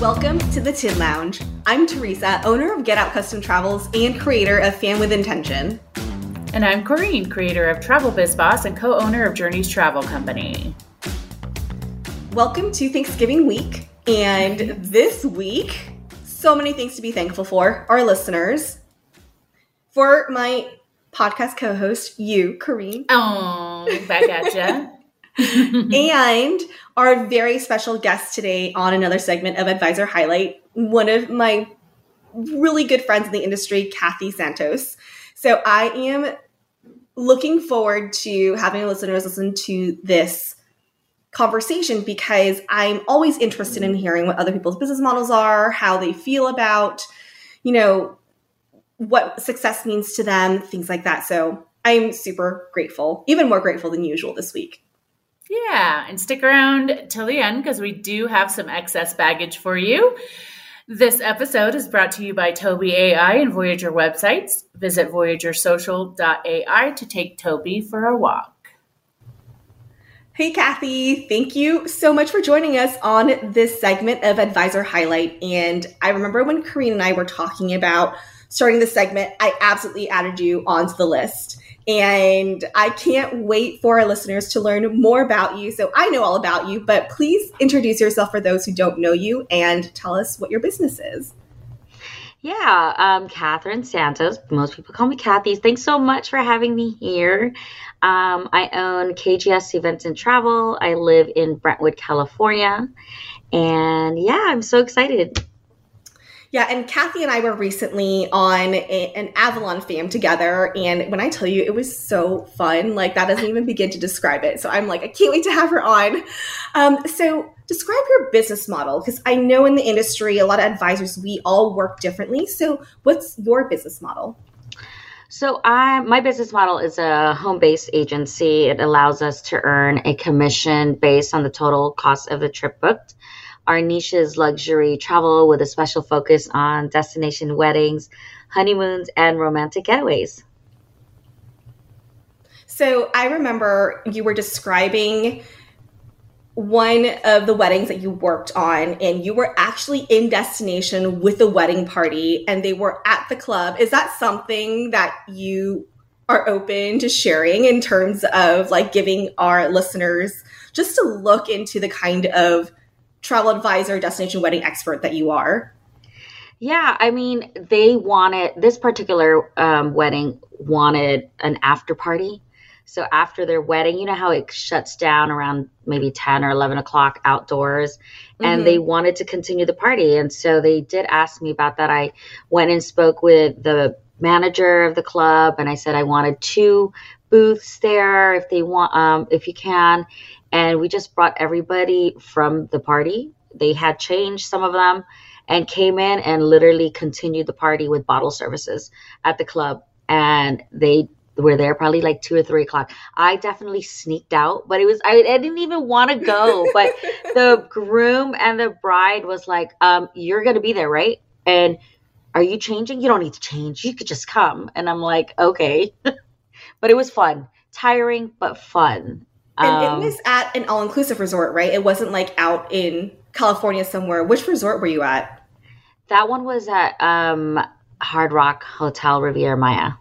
Welcome to the Tin Lounge. I'm Teresa, owner of Get Out Custom Travels and creator of Fan with Intention. And I'm Corrine, creator of Travel Biz Boss and co owner of Journeys Travel Company. Welcome to Thanksgiving week. And this week, so many things to be thankful for. Our listeners, for my podcast co host, you, Corrine. Oh, back at ya. and our very special guest today on another segment of Advisor Highlight, one of my really good friends in the industry, Kathy Santos. So I am looking forward to having listeners listen to this conversation because I'm always interested in hearing what other people's business models are, how they feel about, you know, what success means to them, things like that. So I'm super grateful, even more grateful than usual this week. Yeah, and stick around till the end because we do have some excess baggage for you. This episode is brought to you by Toby AI and Voyager websites. Visit voyagersocial.ai to take Toby for a walk. Hey, Kathy, thank you so much for joining us on this segment of Advisor Highlight. And I remember when Corrine and I were talking about starting this segment, I absolutely added you onto the list. And I can't wait for our listeners to learn more about you. So I know all about you, but please introduce yourself for those who don't know you and tell us what your business is. Yeah, um, Katherynne Santos. Most people call me Kathy. Thanks so much for having me here. Um, I own KGS Events and Travel. I live in Brentwood, California. And yeah, I'm so excited. Yeah, and Kathy and I were recently on a, an Avalon fam together, and when I tell you, it was so fun. Like that doesn't even begin to describe it. So I'm like, I can't wait to have her on. Um, so describe your business model because I know in the industry, a lot of advisors we all work differently. So what's your business model? So I my business model is a home-based agency. It allows us to earn a commission based on the total cost of the trip booked. Our niche is luxury travel with a special focus on destination weddings, honeymoons, and romantic getaways. So I remember you were describing one of the weddings that you worked on, and you were actually in destination with a wedding party, and they were at the club. Is that something that you are open to sharing in terms of like giving our listeners just to look into the kind of travel advisor, destination wedding expert that you are? Yeah, I mean, they wanted this particular um, wedding wanted an after party. So after their wedding, you know how it shuts down around maybe 10 or 11 o'clock outdoors, and mm-hmm. they wanted to continue the party. And so they did ask me about that. I went and spoke with the manager of the club, and I said I wanted two booths there if they want, um, if you can and we just brought everybody from the party. They had changed some of them and came in and literally continued the party with bottle services at the club. And they were there probably like two or three o'clock. I definitely sneaked out, but it was I, I didn't even want to go. But the groom and the bride was like, um, "You're gonna be there, right?" And are you changing? You don't need to change. You could just come. And I'm like, okay. but it was fun, tiring but fun. And um, it was at an all inclusive resort, right? It wasn't like out in California somewhere. Which resort were you at? That one was at um, Hard Rock Hotel Riviera Maya.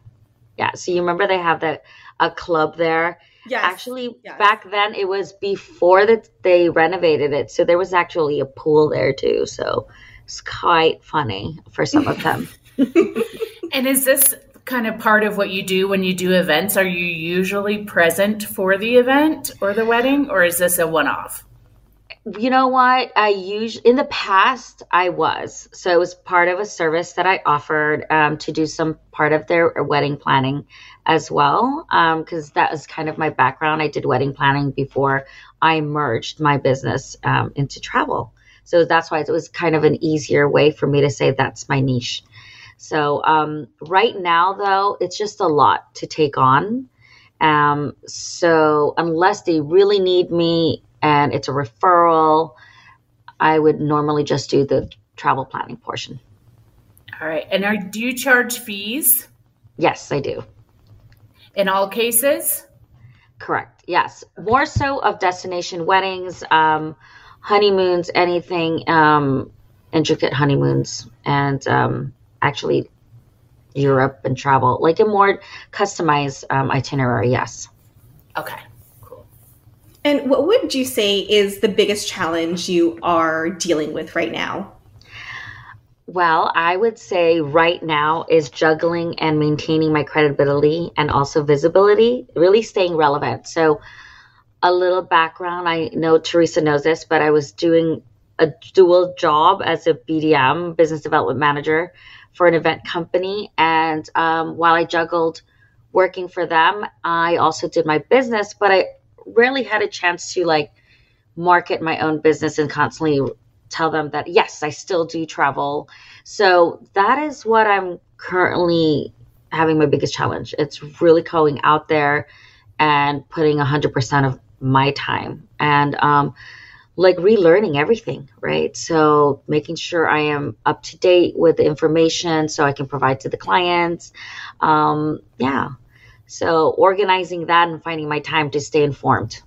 Yeah. So you remember they have the a club there. Yes. Actually, yes. back then it was before that they renovated it, so there was actually a pool there too. So it's quite funny for some of them. and is this kind of part of what you do when you do events? Are you usually present for the event or the wedding, or is this a one off? You know what? I usually in the past I was so it was part of a service that I offered um, to do some part of their wedding planning as well because um, that was kind of my background. I did wedding planning before I merged my business um, into travel, so that's why it was kind of an easier way for me to say that's my niche. So um, right now, though, it's just a lot to take on. Um, so unless they really need me and it's a referral, I would normally just do the travel planning portion. All right. And are, do you charge fees? Yes, I do. In all cases? Correct. Yes. More so of destination weddings, um, honeymoons, anything um, intricate honeymoons and um, actually Europe and travel, like a more customized um, itinerary. Yes. Okay. Cool. And what would you say is the biggest challenge you are dealing with right now? Well, I would say right now is juggling and maintaining my credibility and also visibility, really staying relevant. So, a little background I know Teresa knows this, but I was doing a dual job as a BDM, business development manager, for an event company. And um, while I juggled working for them, I also did my business, but I rarely had a chance to like market my own business and constantly tell them that yes, I still do travel. So that is what I'm currently having my biggest challenge. It's really going out there and putting 100% of my time and um, like relearning everything, right? So making sure I am up to date with the information so I can provide to the clients. Um, yeah. So organizing that and finding my time to stay informed.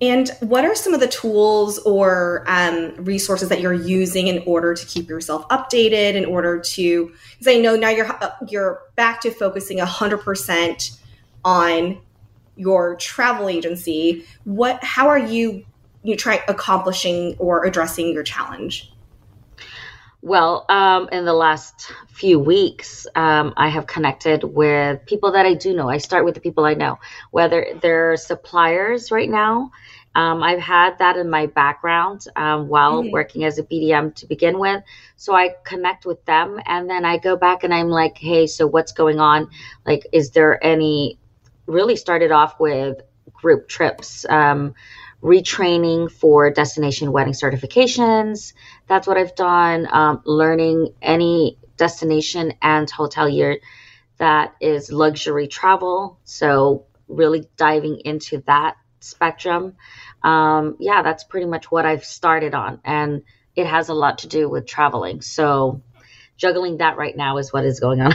And what are some of the tools or um, resources that you're using in order to keep yourself updated? In order to, because I know now you're uh, you're back to focusing hundred percent on your travel agency. What? How are you? You try accomplishing or addressing your challenge? Well, um, in the last few weeks, um, I have connected with people that I do know. I start with the people I know, whether they're suppliers right now. Um, I've had that in my background um, while mm-hmm. working as a BDM to begin with. So I connect with them and then I go back and I'm like, hey, so what's going on? Like, is there any, really started off with group trips. Retraining for destination wedding certifications. That's what I've done. Um, learning any destination and hotelier that is luxury travel. So, really diving into that spectrum. Um, yeah, that's pretty much what I've started on. And it has a lot to do with traveling. So, juggling that right now is what is going on.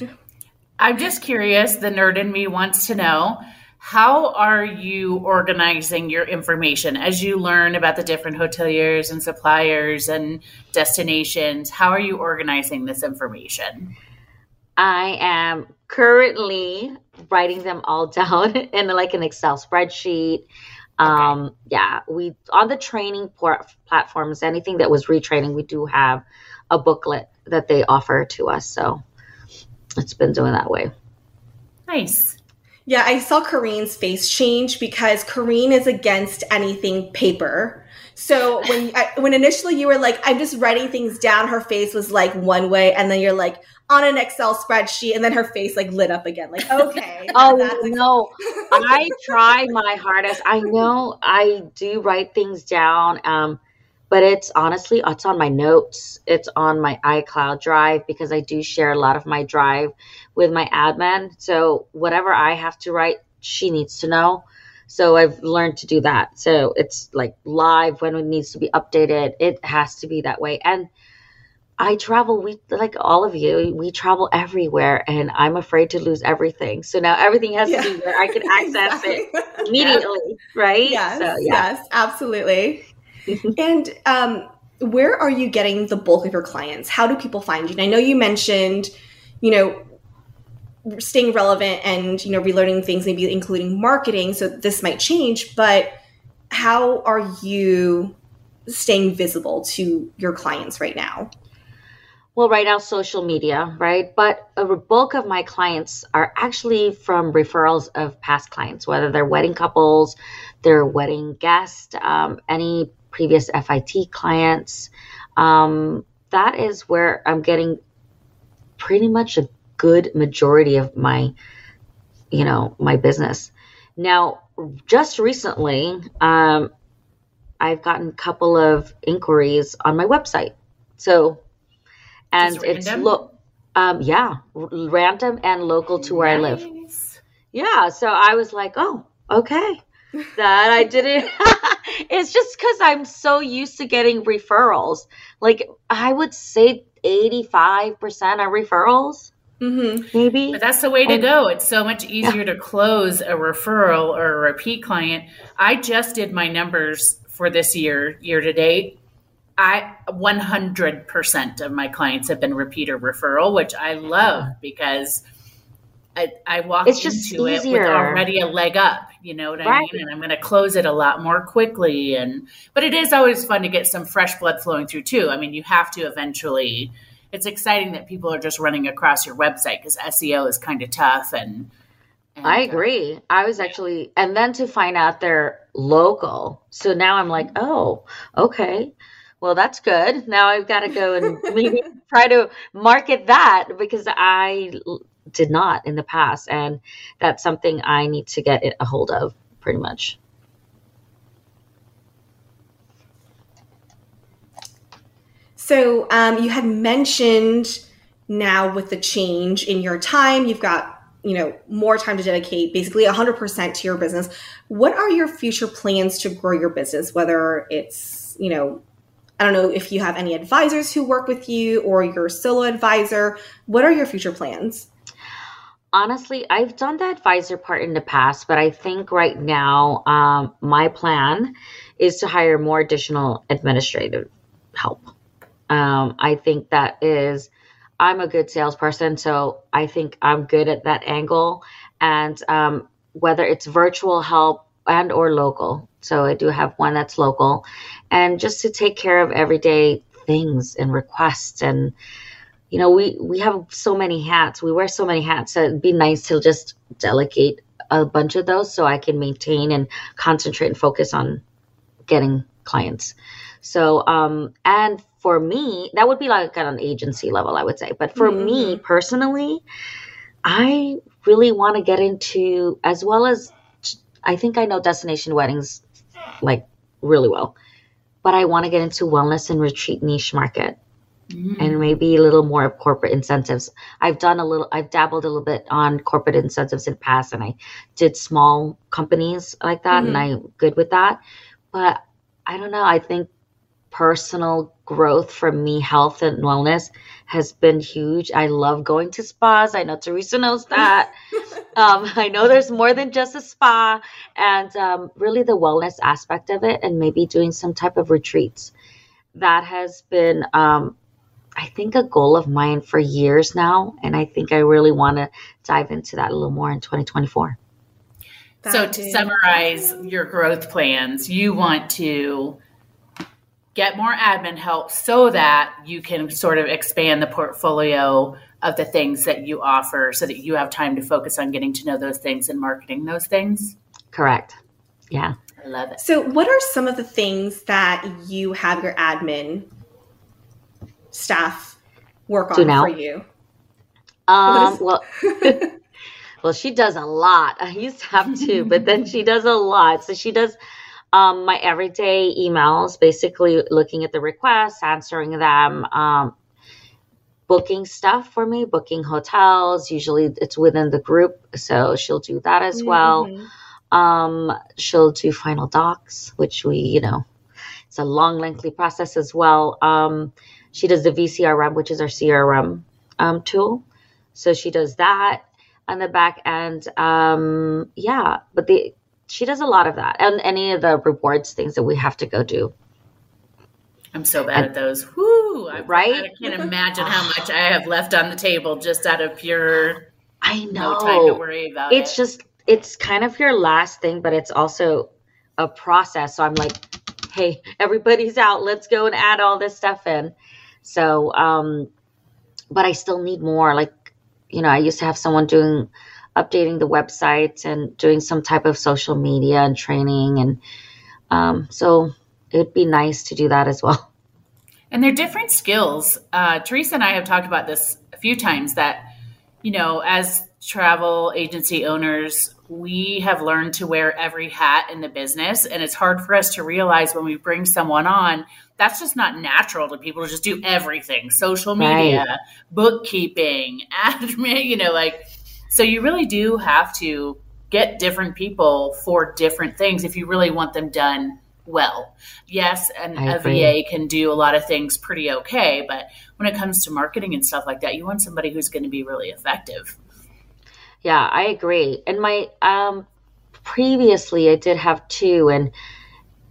I'm just curious. The nerd in me wants to know how are you organizing your information as you learn about the different hoteliers and suppliers and destinations? How are you organizing this information? I am currently writing them all down in like an Excel spreadsheet. Um, okay. yeah, we on the training port platforms, anything that was retraining, we do have a booklet that they offer to us. So it's been doing that way. Nice. Yeah, I saw Corrine's face change because Kareen is against anything paper. So when I, when initially you were like, I'm just writing things down, her face was like one way, and then you're like on an Excel spreadsheet, and then her face like lit up again. Like, okay. oh no, I try my hardest. I know I do write things down. Um, but it's honestly it's on my notes it's on my icloud drive because i do share a lot of my drive with my admin so whatever i have to write she needs to know so i've learned to do that so it's like live when it needs to be updated it has to be that way and I travel, we like all of you, we travel everywhere, and I'm afraid to lose everything. So now everything has yeah. to be where I can access exactly. it immediately, yeah. right? Yes, so, yeah. yes, absolutely. and um, where are you getting the bulk of your clients? How do people find you? And I know you mentioned, you know, staying relevant and you know relearning things, maybe including marketing. So this might change, but how are you staying visible to your clients right now? Well, right now, social media, right? But a bulk of my clients are actually from referrals of past clients, whether they're wedding couples, they're wedding guests, um, any previous FIT clients. Um, that is where I'm getting pretty much a good majority of my, you know, my business. Now, just recently, um, I've gotten a couple of inquiries on my website. So, and it's look, um, yeah, random and local to where nice. I live. Yeah. So I was like, oh, okay that I didn't. it's just because I'm so used to getting referrals. Like I would say 85% are referrals. Mm-hmm. Maybe. But that's the way to and, go. It's so much easier yeah. to close a referral or a repeat client. I just did my numbers for this year, year to date. I 100% of my clients have been repeat or referral, which I love because I, I walk It's just into it with already a leg up. You know what I Right. mean? And I'm going to close it a lot more quickly. And but it is always fun to get some fresh blood flowing through too. I mean, you have to eventually. It's exciting that people are just running across your website because SEO is kind of tough. And, and I uh, agree. I was actually, and then to find out they're local. So now I'm like, oh, okay. Well, that's good. Now I've got to go and maybe try to market that because I did not in the past. And that's something I need to get a hold of pretty much. So um, you had mentioned now with the change in your time, you've got you know more time to dedicate, basically 100% to your business. What are your future plans to grow your business? Whether it's you know, I don't know if you have any advisors who work with you or you're solo advisor. What are your future plans? Honestly, I've done the advisor part in the past, but I think right now um, my plan is to hire more additional administrative help. Um, I think that is, I'm a good salesperson, so I think I'm good at that angle. And um, whether it's virtual help and or local, so I do have one that's local, and just to take care of everyday things and requests and you know we we have so many hats we wear so many hats so it'd be nice to just delegate a bunch of those so i can maintain and concentrate and focus on getting clients so um and for me that would be like at an agency level i would say but for me personally i really want to get into as well as i think i know destination weddings like really well but i want to get into wellness and retreat niche market Mhm. and maybe a little more of corporate incentives. I've done a little, I've dabbled a little bit on corporate incentives in the past, and I did small companies like that, and I'm good with that. But I don't know. I think personal growth for me, health and wellness, has been huge. I love going to spas. I know Teresa knows that. um, I know there's more than just a spa, and um, really the wellness aspect of it, and maybe doing some type of retreats. That has been um, I think a goal of mine for years now, and I think I really want to dive into that a little more in 2024. So to is- summarize your growth plans, you want to get more admin help so that you can sort of expand the portfolio of the things that you offer so that you have time to focus on getting to know those things and marketing those things. Correct. Yeah. I love it. So, what are some of the things that you have your admin staff work on now? for you? Um, is- well, well, she does a lot. I used to have two, but then she does a lot. So she does um, my everyday emails, basically looking at the requests, answering them, um, booking stuff for me, booking hotels. Usually it's within the group, so she'll do that as well. Mhm. Um, she'll do final docs, which we, you know, it's a long, lengthy process as well. Um, she does the VCRM, which is our CRM um, tool. So she does that on the back end. Um, yeah, but the she does a lot of that and any of the rewards things that we have to go do. I'm so bad at those. Whoo! I, Right? I can't imagine how much I have left on the table just out of pure I no know. time to worry about it's it. just it's kind of your last thing but it's also a process so i'm like hey everybody's out let's go and add all this stuff in so um but i still need more like you know i used to have someone doing updating the website and doing some type of social media and training and um so it'd be nice to do that as well And they're different skills. Uh, Teresa and I have talked about this a few times that, you know, as travel agency owners, we have learned to wear every hat in the business. And it's hard for us to realize when we bring someone on, that's just not natural to people to just do everything social media, bookkeeping, admin, you know, like, so you really do have to get different people for different things if you really want them done well. Yes, and a. VA can do a lot of things pretty okay, but when it comes to marketing and stuff like that, you want somebody who's going to be really effective. Yeah, I agree. And my um previously I did have two and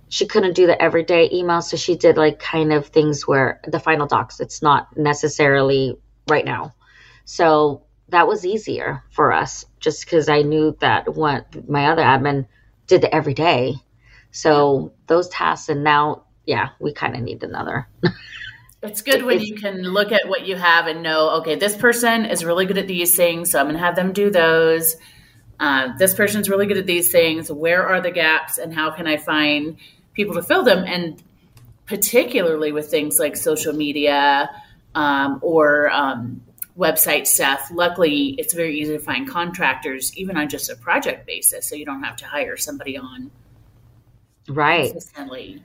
she couldn't do the everyday email, so she did like kind of things where the final docs. It's not necessarily right now, so that was easier for us just because I knew that what my other admin did the every day. So those tasks, and now, yeah, we kind of need another. It's good when you can look at what you have and know, okay, this person is really good at these things, so I'm going to have them do those. Uh, this person's really good at these things. Where are the gaps, and how can I find people to fill them? And particularly with things like social media um, or um, website stuff, luckily it's very easy to find contractors, even on just a project basis, so you don't have to hire somebody on right consistently.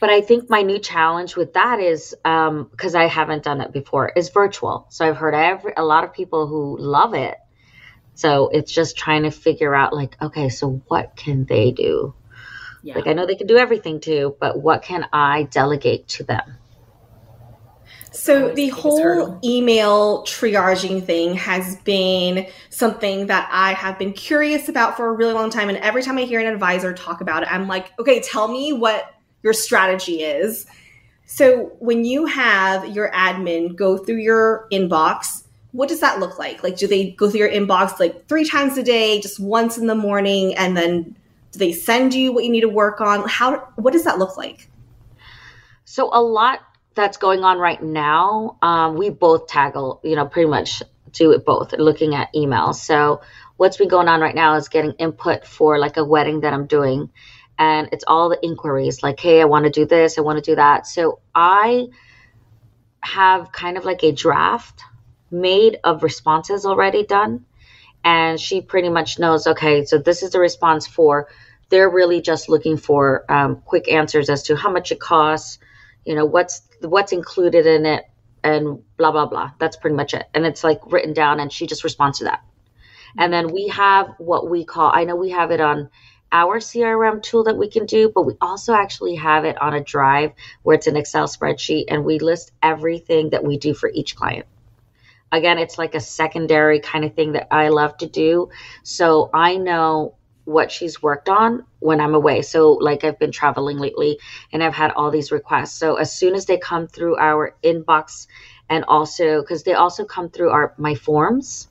But I think my new challenge with that is because um, I haven't done it before is virtual. So I've heard every a lot of people who love it. So it's just trying to figure out like, okay, so what can they do? Yeah. Like I know they can do everything too, but what can I delegate to them? So the whole email triaging thing has been something that I have been curious about for a really long time. And every time I hear an advisor talk about it, I'm like, okay, tell me what your strategy is. So when you have your admin go through your inbox, what does that look like? Like, do they go through your inbox like three times a day, just once in the morning, and then do they send you what you need to work on? How? What does that look like? So a lot that's going on right now, um, we both tackle, you know, pretty much do it both, looking at emails. So what's been going on right now is getting input for like a wedding that I'm doing and it's all the inquiries like hey i want to do this i want to do that. So i have kind of like a draft made of responses already done and she pretty much knows okay so this is the response for they're really just looking for um, quick answers as to how much it costs you know what's what's included in it and blah blah blah. That's pretty much it and it's like written down and she just responds to that. And then we have what we call i know we have it on our CRM tool that we can do, but we also actually have it on a drive where it's an Excel spreadsheet and we list everything that we do for each client. Again, it's like a secondary kind of thing that I love to do. So I know what she's worked on when I'm away. So, like, I've been traveling lately and I've had all these requests. So, as soon as they come through our inbox, and also because they also come through our my forms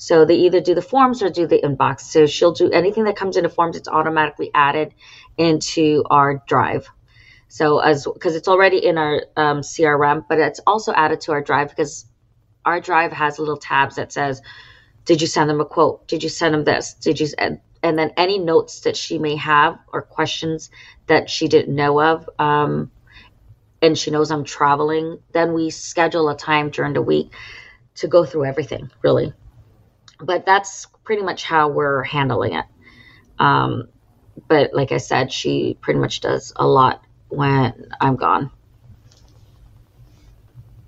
so they either do the forms or do the inbox. So she'll do anything that comes into forms, it's automatically added into our drive. So as because it's already in our um, CRM, but it's also added to our drive because our drive has little tabs that says, "Did you send them a quote? Did you send them this? Did you?" And, and then any notes that she may have or questions that she didn't know of, um, and she knows I'm traveling, then we schedule a time during the week to go through everything. Really, but that's pretty much how we're handling it. Um, but like I said, she pretty much does a lot when I'm gone.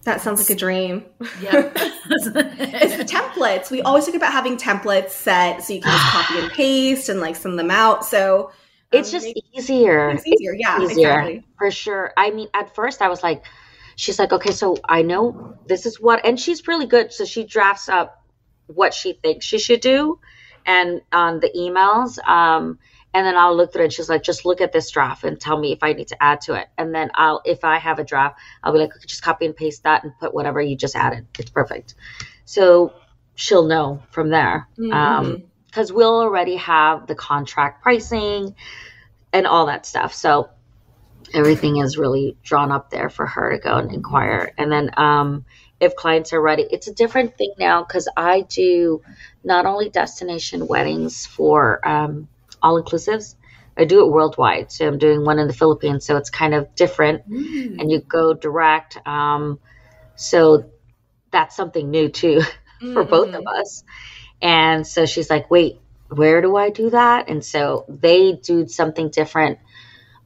That sounds like a dream. Yeah. it's the templates. We always talk about having templates set so you can just copy and paste and like send them out. So um, it's just easier. It's easier. It's yeah, easier, exactly. For sure. I mean, at first I was like, she's like, okay, so I know this is what, and she's really good. So she drafts up what she thinks she should do and on the emails um, and then I'll look through it. She's like, just look at this draft and tell me if I need to add to it. And then I'll, if I have a draft, I'll be like, okay, just copy and paste that and put whatever you just added. It's perfect. So she'll know from there. Mm-hmm. Um, cause we'll already have the contract pricing and all that stuff. So everything is really drawn up there for her to go and inquire. And then, um, if clients are ready. It's a different thing now because I do not only destination weddings for um, all inclusives, I do it worldwide. So I'm doing one in the Philippines, so it's kind of different, mm. and you go direct. Um, so that's something new too for mm-hmm. both of us. And so she's like, "Wait, where do I do that?" And so they do something different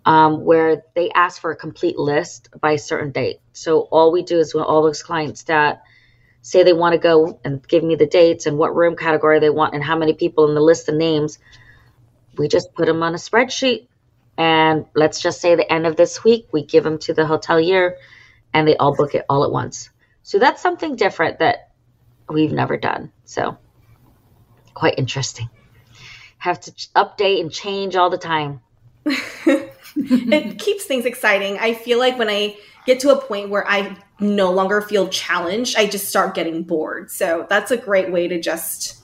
um, where they ask for a complete list by a certain date. So all we do is when all those clients that say they want to go and give me the dates and what room category they want and how many people in the list of names, we just put them on a spreadsheet. And let's just say the end of this week, we give them to the hotelier and they all book it all at once. So that's something different that we've never done. So quite interesting. Have to update and change all the time. it keeps things exciting. I feel like when I get to a point where I no longer feel challenged, I just start getting bored. So that's a great way to just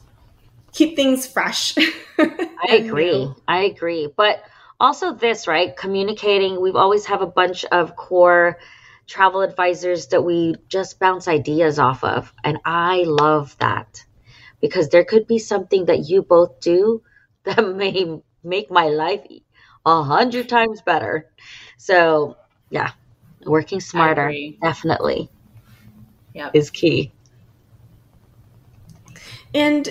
keep things fresh. I agree. I agree. But also this, right? Communicating, we always have a bunch of core travel advisors that we just bounce ideas off of. And I love that because there could be something that you both do that may make my life a hundred times better. So yeah, working smarter definitely yep. is key. And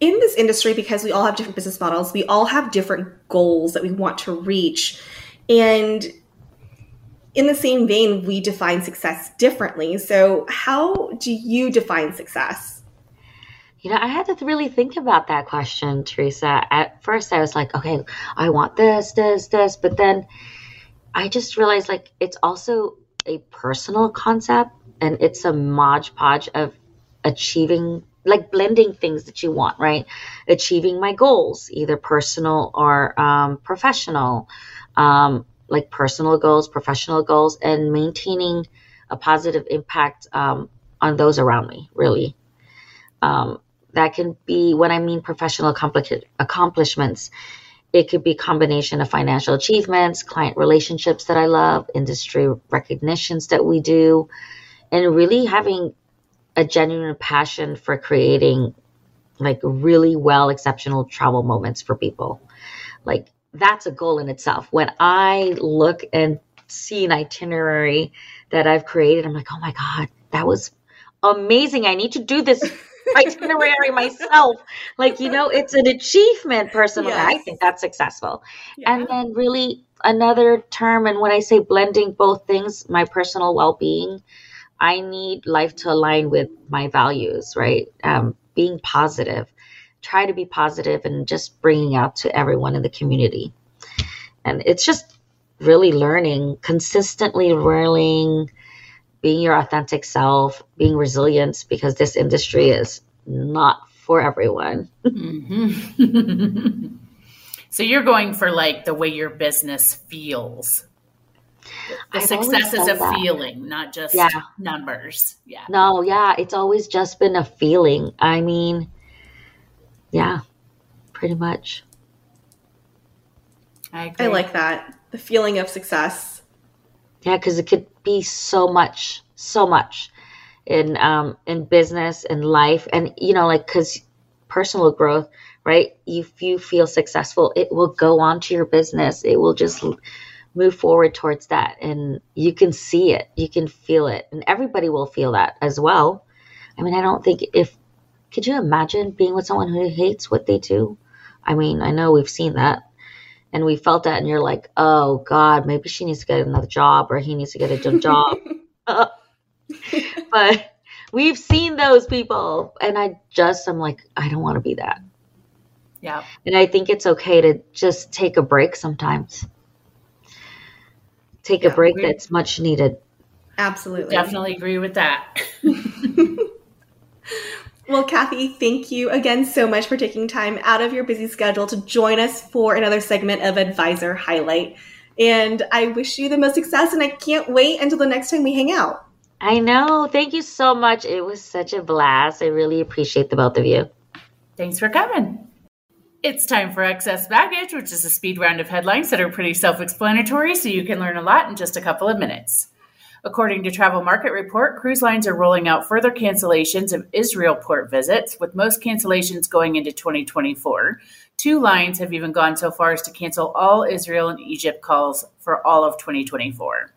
in this industry, because we all have different business models, we all have different goals that we want to reach. And in the same vein, we define success differently. So, how do you define success? You know, I had to really think about that question, Teresa. At first, I was like, okay, I want this, this, this. But then I just realized like it's also a personal concept and it's a modge podge of achieving like blending things that you want right? Achieving my goals either personal or um, professional. Um, like personal goals professional goals and maintaining a positive impact um, on those around me really. Um, that can be when i mean professional accomplishments it could be combination of financial achievements client relationships that i love industry recognitions that we do and really having a genuine passion for creating like really well exceptional travel moments for people. Like that's a goal in itself. When i look and see an itinerary that i've created i'm like oh my god that was amazing. I need to do this itinerary myself like you know it's an achievement personally yes. i think that's successful yeah. and then really another term and when i say blending both things my personal well-being I need life to align with my values, right? Um, being positive, try to be positive and just bringing out to everyone in the community. And it's just really learning, consistently learning, being your authentic self, being resilient, because this industry is not for everyone. mm-hmm. so you're going for like the way your business feels the I've success is a that. feeling, not just yeah. numbers. Yeah. No, yeah, it's always just been a feeling. I mean, yeah, pretty much. I, I like that. The feeling of success. Yeah, because it could be so much, so much in um in business and life. And you know like because personal growth right? If you feel successful it will go on to your business. It will just move forward towards that. And you can see it. You can feel it. And everybody will feel that as well. I mean i don't think if could you imagine being with someone who hates what they do? I mean i know we've seen that and we felt that and you're like oh god maybe she needs to get another job or he needs to get a job but we've seen those people and i just i'm like i don't want to be that yeah and i think it's okay to just take a break sometimes take yeah, a break that's much needed. Absolutely. Definitely agree with that. well, Kathy, thank you again so much for taking time out of your busy schedule to join us for another segment of Advisor Highlight. And I wish you the most success, and I can't wait until the next time we hang out. I know. Thank you so much. It was such a blast. I really appreciate the both of you. Thanks for coming. It's time for Excess Baggage, which is a speed round of headlines that are pretty self explanatory, so you can learn a lot in just a couple of minutes. According to Travel Market Report, cruise lines are rolling out further cancellations of Israel port visits, with most cancellations going into 2024. Two lines have even gone so far as to cancel all Israel and Egypt calls for all of 2024.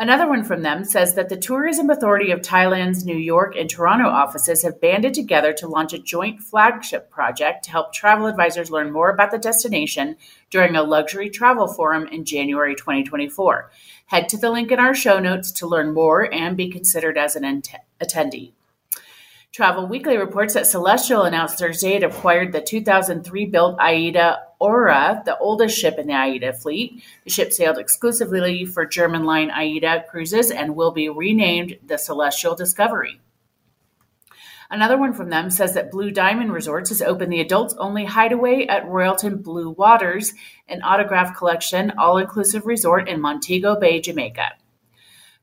Another one from them says that the Tourism Authority of Thailand's New York and Toronto offices have banded together to launch a joint flagship project to help travel advisors learn more about the destination during a luxury travel forum in January 2024. Head to the link in our show notes to learn more and be considered as an attendee. Travel Weekly reports that Celestyal announced Thursday it acquired the 2003 built AIDA Aura, the oldest ship in the AIDA fleet. The ship sailed exclusively for German line AIDA cruises and will be renamed the Celestyal Discovery. Another one from them says that Blue Diamond Resorts has opened the adults only hideaway at Royalton Blue Waters, an autograph collection all inclusive resort in Montego Bay, Jamaica.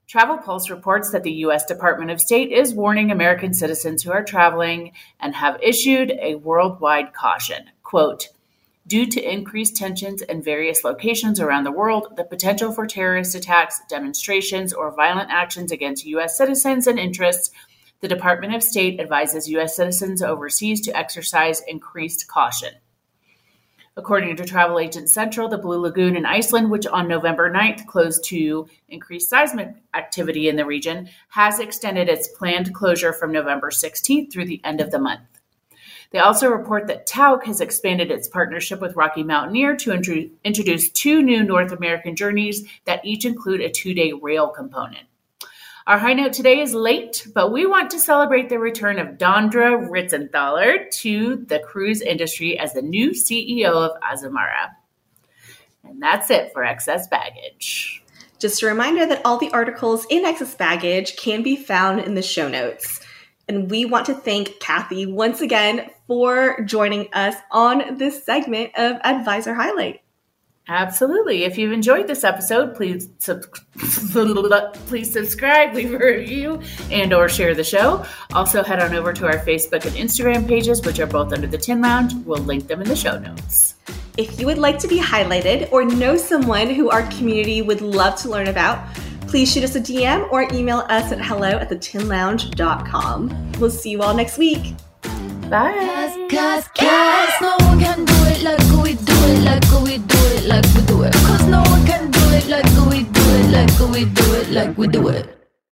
Travel Pulse reports that the U.S. Department of State is warning American citizens who are traveling and have issued a worldwide caution. Quote, Due to increased tensions in various locations around the world, the potential for terrorist attacks, demonstrations, or violent actions against U.S. citizens and interests, the Department of State advises U.S. citizens overseas to exercise increased caution. According to Travel Agent Central, the Blue Lagoon in Iceland, which on November 9th closed to increased seismic activity in the region, has extended its planned closure from November 16th through the end of the month. They also report that Tauck has expanded its partnership with Rocky Mountaineer to int- introduce two new North American journeys that each include a two day rail component. Our high note today is late, but we want to celebrate the return of Dondra Ritzenthaler to the cruise industry as the new CEO of Azamara. And that's it for excess baggage. Just a reminder that all the articles in excess baggage can be found in the show notes. And we want to thank Kathy once again for joining us on this segment of Advisor Highlight. Absolutely. If you've enjoyed this episode, please sub- please subscribe, leave a review, and or share the show. Also, head on over to our Facebook and Instagram pages, which are both under the Tin Lounge. We'll link them in the show notes. If you would like to be highlighted or know someone who our community would love to learn about, please shoot us a DM or email us at hello at thetinlounge.com. We'll see you all next week. Bye. Cause, cause no one can do it like we do it, like we do it, like we do it. Cause no one can do it like we do it, like we do it, like we do it.